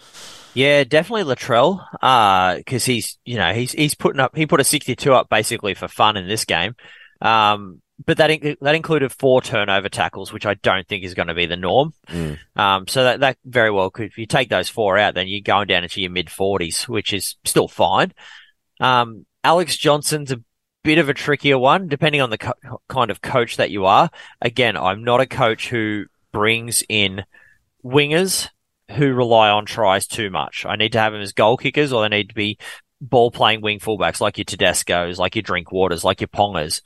Yeah, definitely Latrell, because uh, he's, you know, he's, he's putting up, he put a 62 up basically for fun in this game. Um, but that in- that included four turnover tackles, which I don't think is going to be the norm. Mm. Um, so that that very well could, if you take those four out, then you're going down into your mid forties, which is still fine. Um, Alex Johnson's a bit of a trickier one, depending on the co- kind of coach that you are. Again, I'm not a coach who brings in wingers who rely on tries too much. I need to have them as goal kickers, or they need to be ball playing wing fullbacks like your Tedesco's, like your Drinkwaters, like your Pongers,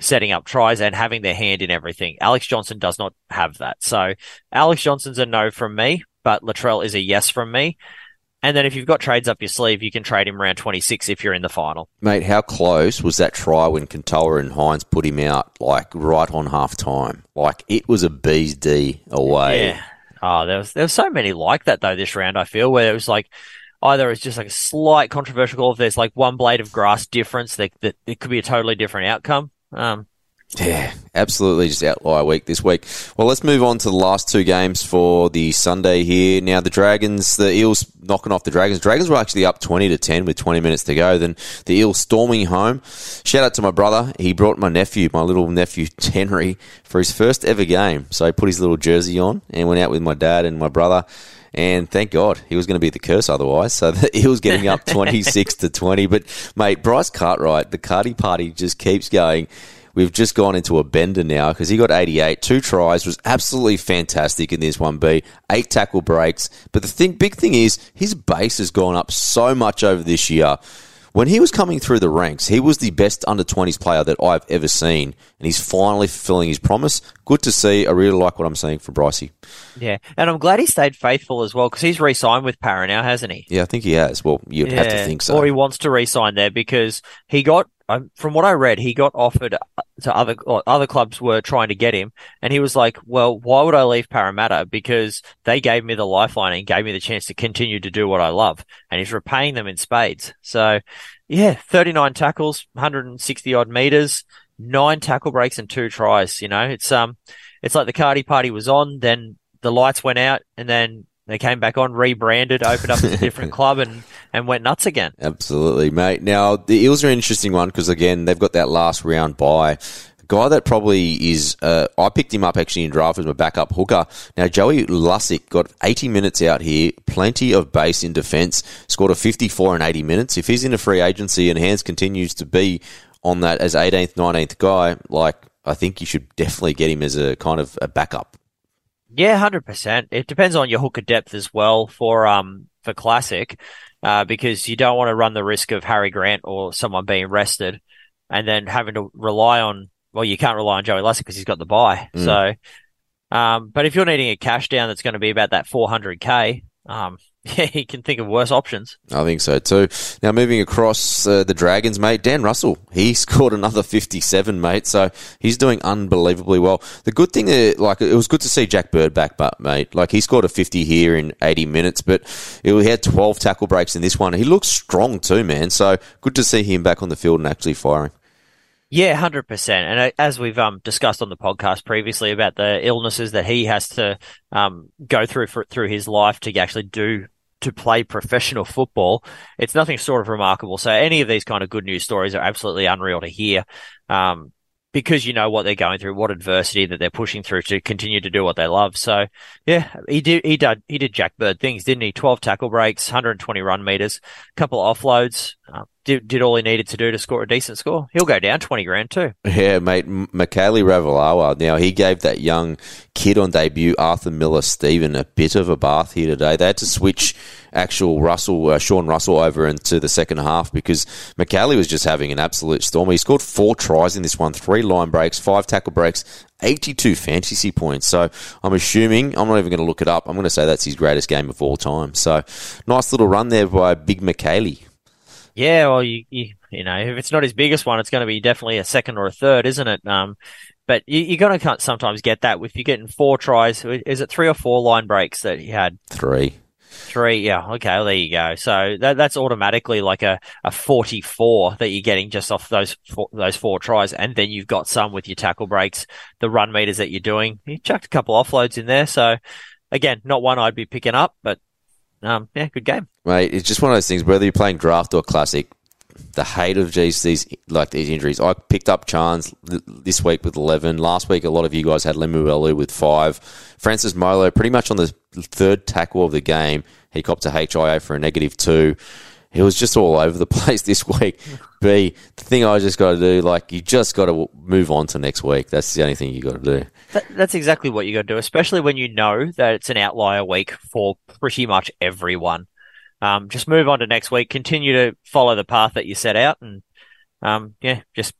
setting up tries and having their hand in everything. Alex Johnson does not have that. So Alex Johnson's a no from me, but Latrell is a yes from me. And then if you've got trades up your sleeve, you can trade him around 26 if you're in the final. Mate, how close was that try when Katoa and Hynes put him out, like right on half time? Like it was a bee's D away. Yeah. Oh, there was, there was so many like that though this round, I feel, where it was like, either it's just like a slight controversial, or if there's like one blade of grass difference, that, that it could be a totally different outcome. Um, yeah, absolutely just outlier week this week. Well, let's move on to the last two games for the Sunday here. Now, the Dragons, the Eels knocking off the Dragons. Dragons were actually up 20 to 10 with 20 minutes to go. Then the Eels storming home. Shout out to my brother. He brought my nephew, my little nephew Henry, for his first ever game. So he put his little jersey on and went out with my dad and my brother. And thank God he was going to be the curse otherwise. So he was getting up 26 to 20. But, mate, Bryce Cartwright, the Cardi party just keeps going. We've just gone into a bender now because he got 88, two tries, was absolutely fantastic in this one B, eight tackle breaks. But the thing, big thing is his base has gone up so much over this year. When he was coming through the ranks, he was the best under 20s player that I've ever seen, and he's finally fulfilling his promise. Good to see. I really like what I'm seeing from Brycey. Yeah, and I'm glad he stayed faithful as well because he's re-signed with Para now, hasn't he? Yeah, I think he has. Well, you'd yeah. have to think so. Or he wants to re-sign there because he got from what I read, he got offered to other other clubs were trying to get him, and he was like, "Well, why would I leave Parramatta? Because they gave me the lifeline and gave me the chance to continue to do what I love." And he's repaying them in spades. So, yeah, 39 tackles, 160 odd meters, nine tackle breaks, and two tries. You know, it's um, it's like the Cardi party was on, then the lights went out, and then they came back on, rebranded, opened up a different club, and, and went nuts again. Absolutely, mate. Now the Eels are an interesting one because again they've got that last round bye Guy that probably is, uh, I picked him up actually in draft as my backup hooker. Now, Joey Lussick got 80 minutes out here, plenty of base in defence, scored a 54 in 80 minutes. If he's in a free agency and Hands continues to be on that as 18th, 19th guy, like, I think you should definitely get him as a kind of a backup. Yeah, hundred percent. It depends on your hooker depth as well for um for classic, uh, because you don't want to run the risk of Harry Grant or someone being rested, and then having to rely on. Well, you can't rely on Joey Lussick because he's got the bye. Mm. So, um, but if you're needing a cash down that's going to be about that 400k, um, yeah, he can think of worse options. I think so too. Now moving across uh, the Dragons, mate, Dan Russell, he scored another 57, mate. So he's doing unbelievably well. The good thing, that, like, it was good to see Jack Bird back, but mate, like he scored a 50 here in 80 minutes, but he had 12 tackle breaks in this one. He looks strong too, man. So good to see him back on the field and actually firing. Yeah, hundred percent. And uh, as we've um, discussed on the podcast previously about the illnesses that he has to um, go through for, through his life to actually do to play professional football, it's nothing sort of remarkable. So any of these kind of good news stories are absolutely unreal to hear. Um, because you know what they're going through, what adversity that they're pushing through to continue to do what they love. So yeah, he did, he did, he did Jack Bird things, didn't he? 12 tackle breaks, 120 run meters, couple of offloads, uh, did, did all he needed to do to score a decent score. He'll go down 20 grand too. Yeah, mate. Mikaele Ravalawa. Now, he gave that young kid on debut, Arthur Miller Stephen, a bit of a bath here today. They had to switch actual Russell, uh, Sean Russell over into the second half because Mikaele was just having an absolute storm. He scored four tries in this one, three line breaks, five tackle breaks, 82 fantasy points. So I'm assuming, I'm not even going to look it up. I'm going to say that's his greatest game of all time. So nice little run there by Big Mikaele. Yeah, well, you, you, you know, if it's not his biggest one, it's going to be definitely a second or a third, isn't it? Um, but you, you're going to sometimes get that if you're getting four tries. Is it three or four line breaks that he had? Three. Three, yeah, okay, well, there you go. So that, that's automatically like a, a 44 that you're getting just off those four, those four tries. And then you've got some with your tackle breaks, the run meters that you're doing. You chucked a couple offloads in there. So again, not one I'd be picking up, but um, yeah, good game. Mate, it's just one of those things. Whether you're playing draft or classic, the hate of these these like these injuries. I picked up Chance this week with eleven. Last week, a lot of you guys had Lemuelu with five. Francis Molo, pretty much on the third tackle of the game, he copped a HIA for a negative two. It was just all over the place this week. B, the thing I just got to do, like, you just got to move on to next week. That's the only thing you got to do. That, that's exactly what you got to do, especially when you know that it's an outlier week for pretty much everyone. Um, just move on to next week. Continue to follow the path that you set out, and um, yeah, just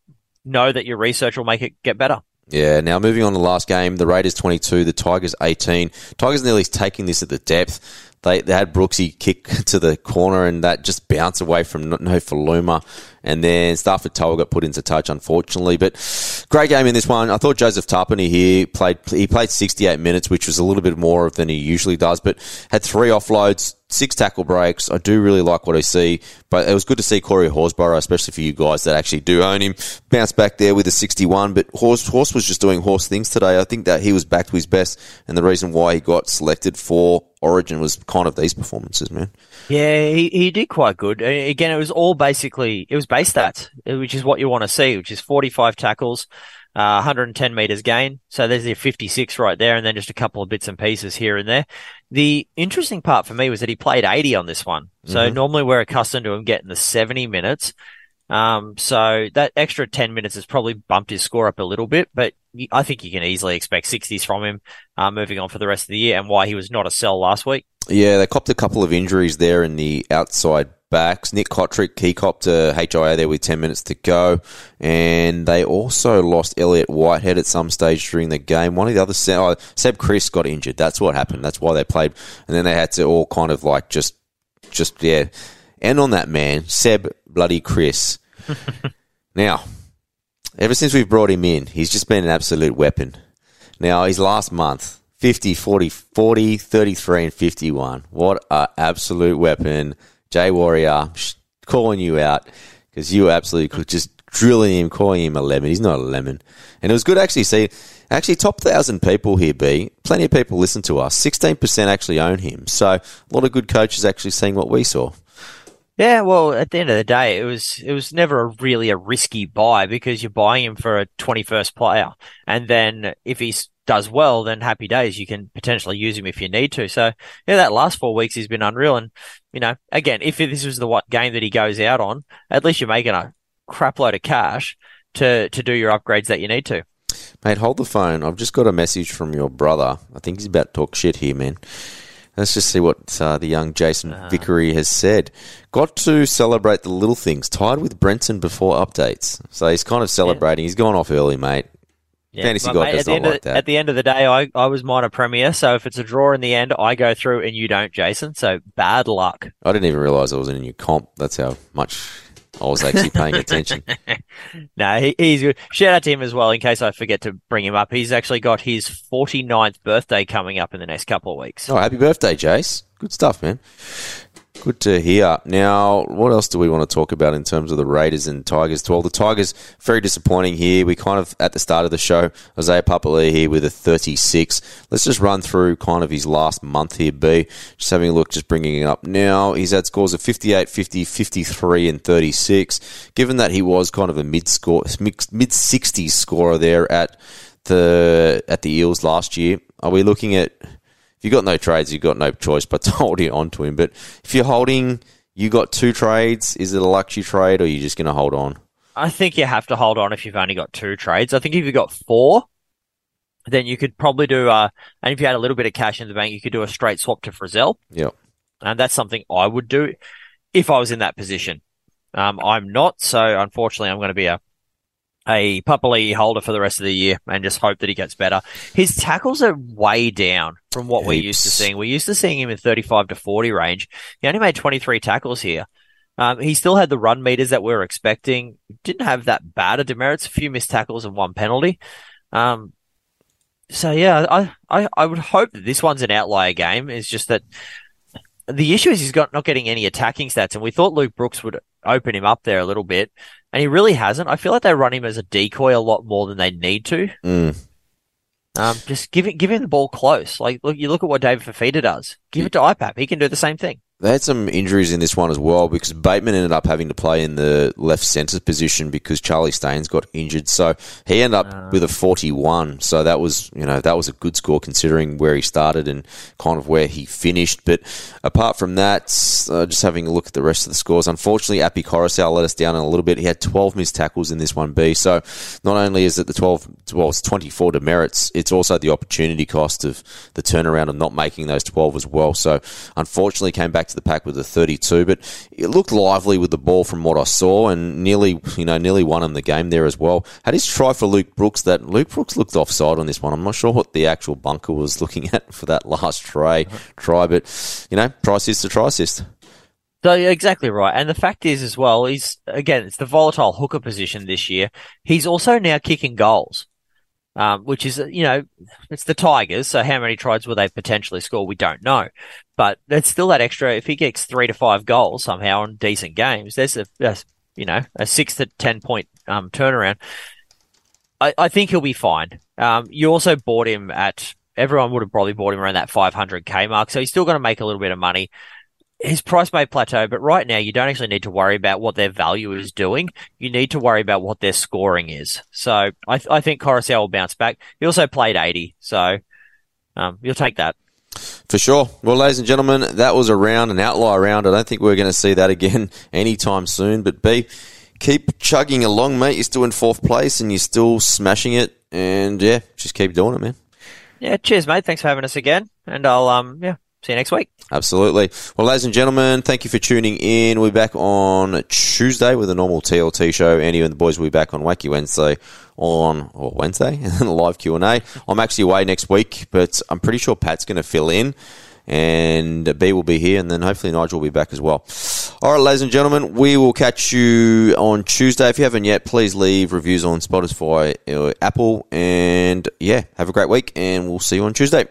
know that your research will make it get better. Yeah, now moving on to the last game, the Raiders 22, the Tigers 18. Tigers nearly taking this at the depth. They, they had Brooksy kick to the corner and that just bounced away from Nofoaluma. And then Starford To'a got put into touch, unfortunately. But great game in this one. I thought Joseph Tapine here played, he played 68 minutes, which was a little bit more than he usually does, but had three offloads, six tackle breaks. I do really like what I see, but it was good to see Corey Horsburgh, especially for you guys that actually do own him, bounce back there with a 61. But Horse, Horse was just doing horse things today. I think that he was back to his best, and the reason why he got selected for Origin was kind of these performances, man. Yeah, he, he did quite good. Again, it was all basically, it was base stats, which is what you want to see, which is 45 tackles, uh, 110 meters gain. So there's your 56 right there, and then just a couple of bits and pieces here and there. The interesting part for me was that he played 80 on this one. So mm-hmm. normally we're accustomed to him getting the 70 minutes. Um, so that extra 10 minutes has probably bumped his score up a little bit, but I think you can easily expect 60s from him, uh, moving on for the rest of the year and why he was not a sell last week. Yeah, they copped a couple of injuries there in the outside backs. Nick Cotric, he copped a HIA there with 10 minutes to go. And they also lost Elliott Whitehead at some stage during the game. One of the other, oh, Seb Kris got injured. That's what happened. That's why they played. And then they had to all kind of like just, just, yeah. And on that man, Seb bloody Kris. now, ever since we've brought him in, he's just been an absolute weapon. Now, his last month, 50, 40, 40, 33, and 51. What an absolute weapon. Jay Warrior calling you out because you absolutely could just drilling him, calling him a lemon. He's not a lemon. And it was good actually see, actually top thousand people here, B. Plenty of people listen to us. 16% actually own him. So a lot of good coaches actually seeing what we saw. Yeah, well, at the end of the day, it was it was never a really a risky buy because you're buying him for a 21st player, and then if he does well, then happy days. You can potentially use him if you need to. So yeah, that last four weeks he's been unreal. And you know, again, if this was the what game that he goes out on, at least you're making a crap load of cash to to do your upgrades that you need to. Mate, hold the phone. I've just got a message from your brother. I think he's about to talk shit here, man. Let's just see what uh, the young Jason uh, Vickery has said. Got to celebrate the little things. Tied with Brenton before updates. So he's kind of celebrating. Yeah. He's gone off early, mate. Yeah, Fantasy God does not like of, that. At the end of the day, I, I was minor premier, so if it's a draw in the end, I go through and you don't, Jason. So bad luck. I didn't even realise I was in a new comp. That's how much I was actually paying attention. no, he, he's good. Shout out to him as well, in case I forget to bring him up. He's actually got his 49th birthday coming up in the next couple of weeks. Oh, happy birthday, Jace. Good stuff, man. Good to hear. Now, what else do we want to talk about in terms of the Raiders and Tigers? Well, the Tigers, very disappointing here. We kind of, at the start of the show, Isaiah Papali'i here with a 36. Let's just run through kind of his last month here, B. Just having a look, just bringing it up now. He's had scores of 58, 50, 53, and 36. Given that he was kind of a mid-score, mid-60s scorer there at the, at the Eels last year, are we looking at you've got no trades, you've got no choice but to hold on to him. But if you're holding, you got two trades. Is it a luxury trade, or are you just going to hold on? I think you have to hold on if you've only got two trades. I think if you've got four, then you could probably do, uh, and if you had a little bit of cash in the bank, you could do a straight swap to Frizell. Yep. And that's something I would do if I was in that position. Um, I'm not, so unfortunately, I'm going to be a a Papali'i holder for the rest of the year and just hope that he gets better. His tackles are way down from what Heaps. we're used to seeing. We're used to seeing him in 35 to 40 range. He only made 23 tackles here. Um, he still had the run meters that we were expecting. Didn't have that bad a demerits, a few missed tackles and one penalty. Um, so yeah, I, I, I would hope that this one's an outlier game. It's just that the issue is he's got not getting any attacking stats, and we thought Luke Brooks would open him up there a little bit, and he really hasn't. I feel like they run him as a decoy a lot more than they need to. Mm. Um, just give it, give him the ball close. Like, look, you look at what David Fifita does. Give it to IPAP. He can do the same thing. They had some injuries in this one as well because Bateman ended up having to play in the left centre position because Charlie Staines got injured. So he ended up uh, with a 41. So that was, you know, that was a good score considering where he started and kind of where he finished. But apart from that, uh, just having a look at the rest of the scores, unfortunately, Api Koroisau let us down a little bit. He had 12 missed tackles in this one B. So not only is it the 12, well, it's 24 demerits, it's also the opportunity cost of the turnaround of not making those 12 as well. So unfortunately came back back to the pack with a 32, but it looked lively with the ball from what I saw, and nearly, you know, nearly won him the game there as well. Had his try for Luke Brooks. That Luke Brooks looked offside on this one. I'm not sure what the actual bunker was looking at for that last try, try, but you know, try assist to try assist. So exactly right, and the fact is as well, he's again it's the volatile hooker position this year. He's also now kicking goals um, which is, you know, it's the Tigers. So how many tries will they potentially score? We don't know, but there's still that extra. If he gets three to five goals somehow in decent games, there's a, a you know, a six to 10 point, um, turnaround. I, I think he'll be fine. Um, you also bought him at, everyone would have probably bought him around that 500k mark. So he's still going to make a little bit of money his price may plateau, but right now you don't actually need to worry about what their value is doing. You need to worry about what their scoring is. So I, th- I think Koroisau will bounce back. He also played 80, so um, you'll take that. For sure. Well, ladies and gentlemen, that was a round, an outlier round. I don't think we're going to see that again anytime soon. But B, keep chugging along, mate. You're still in fourth place and you're still smashing it. And yeah, just keep doing it, man. Yeah, cheers, mate. Thanks for having us again. And I'll um yeah, See you next week. Absolutely. Well, ladies and gentlemen, thank you for tuning in. We'll be back on Tuesday with a normal TLT show. Andy and the boys will be back on Wacky Wednesday on or Wednesday and then a live Q and A. I'm actually away next week, but I'm pretty sure Pat's going to fill in. And B will be here, and then hopefully Nigel will be back as well. All right, ladies and gentlemen, we will catch you on Tuesday. If you haven't yet, please leave reviews on Spotify, Apple, and yeah, have a great week, and we'll see you on Tuesday.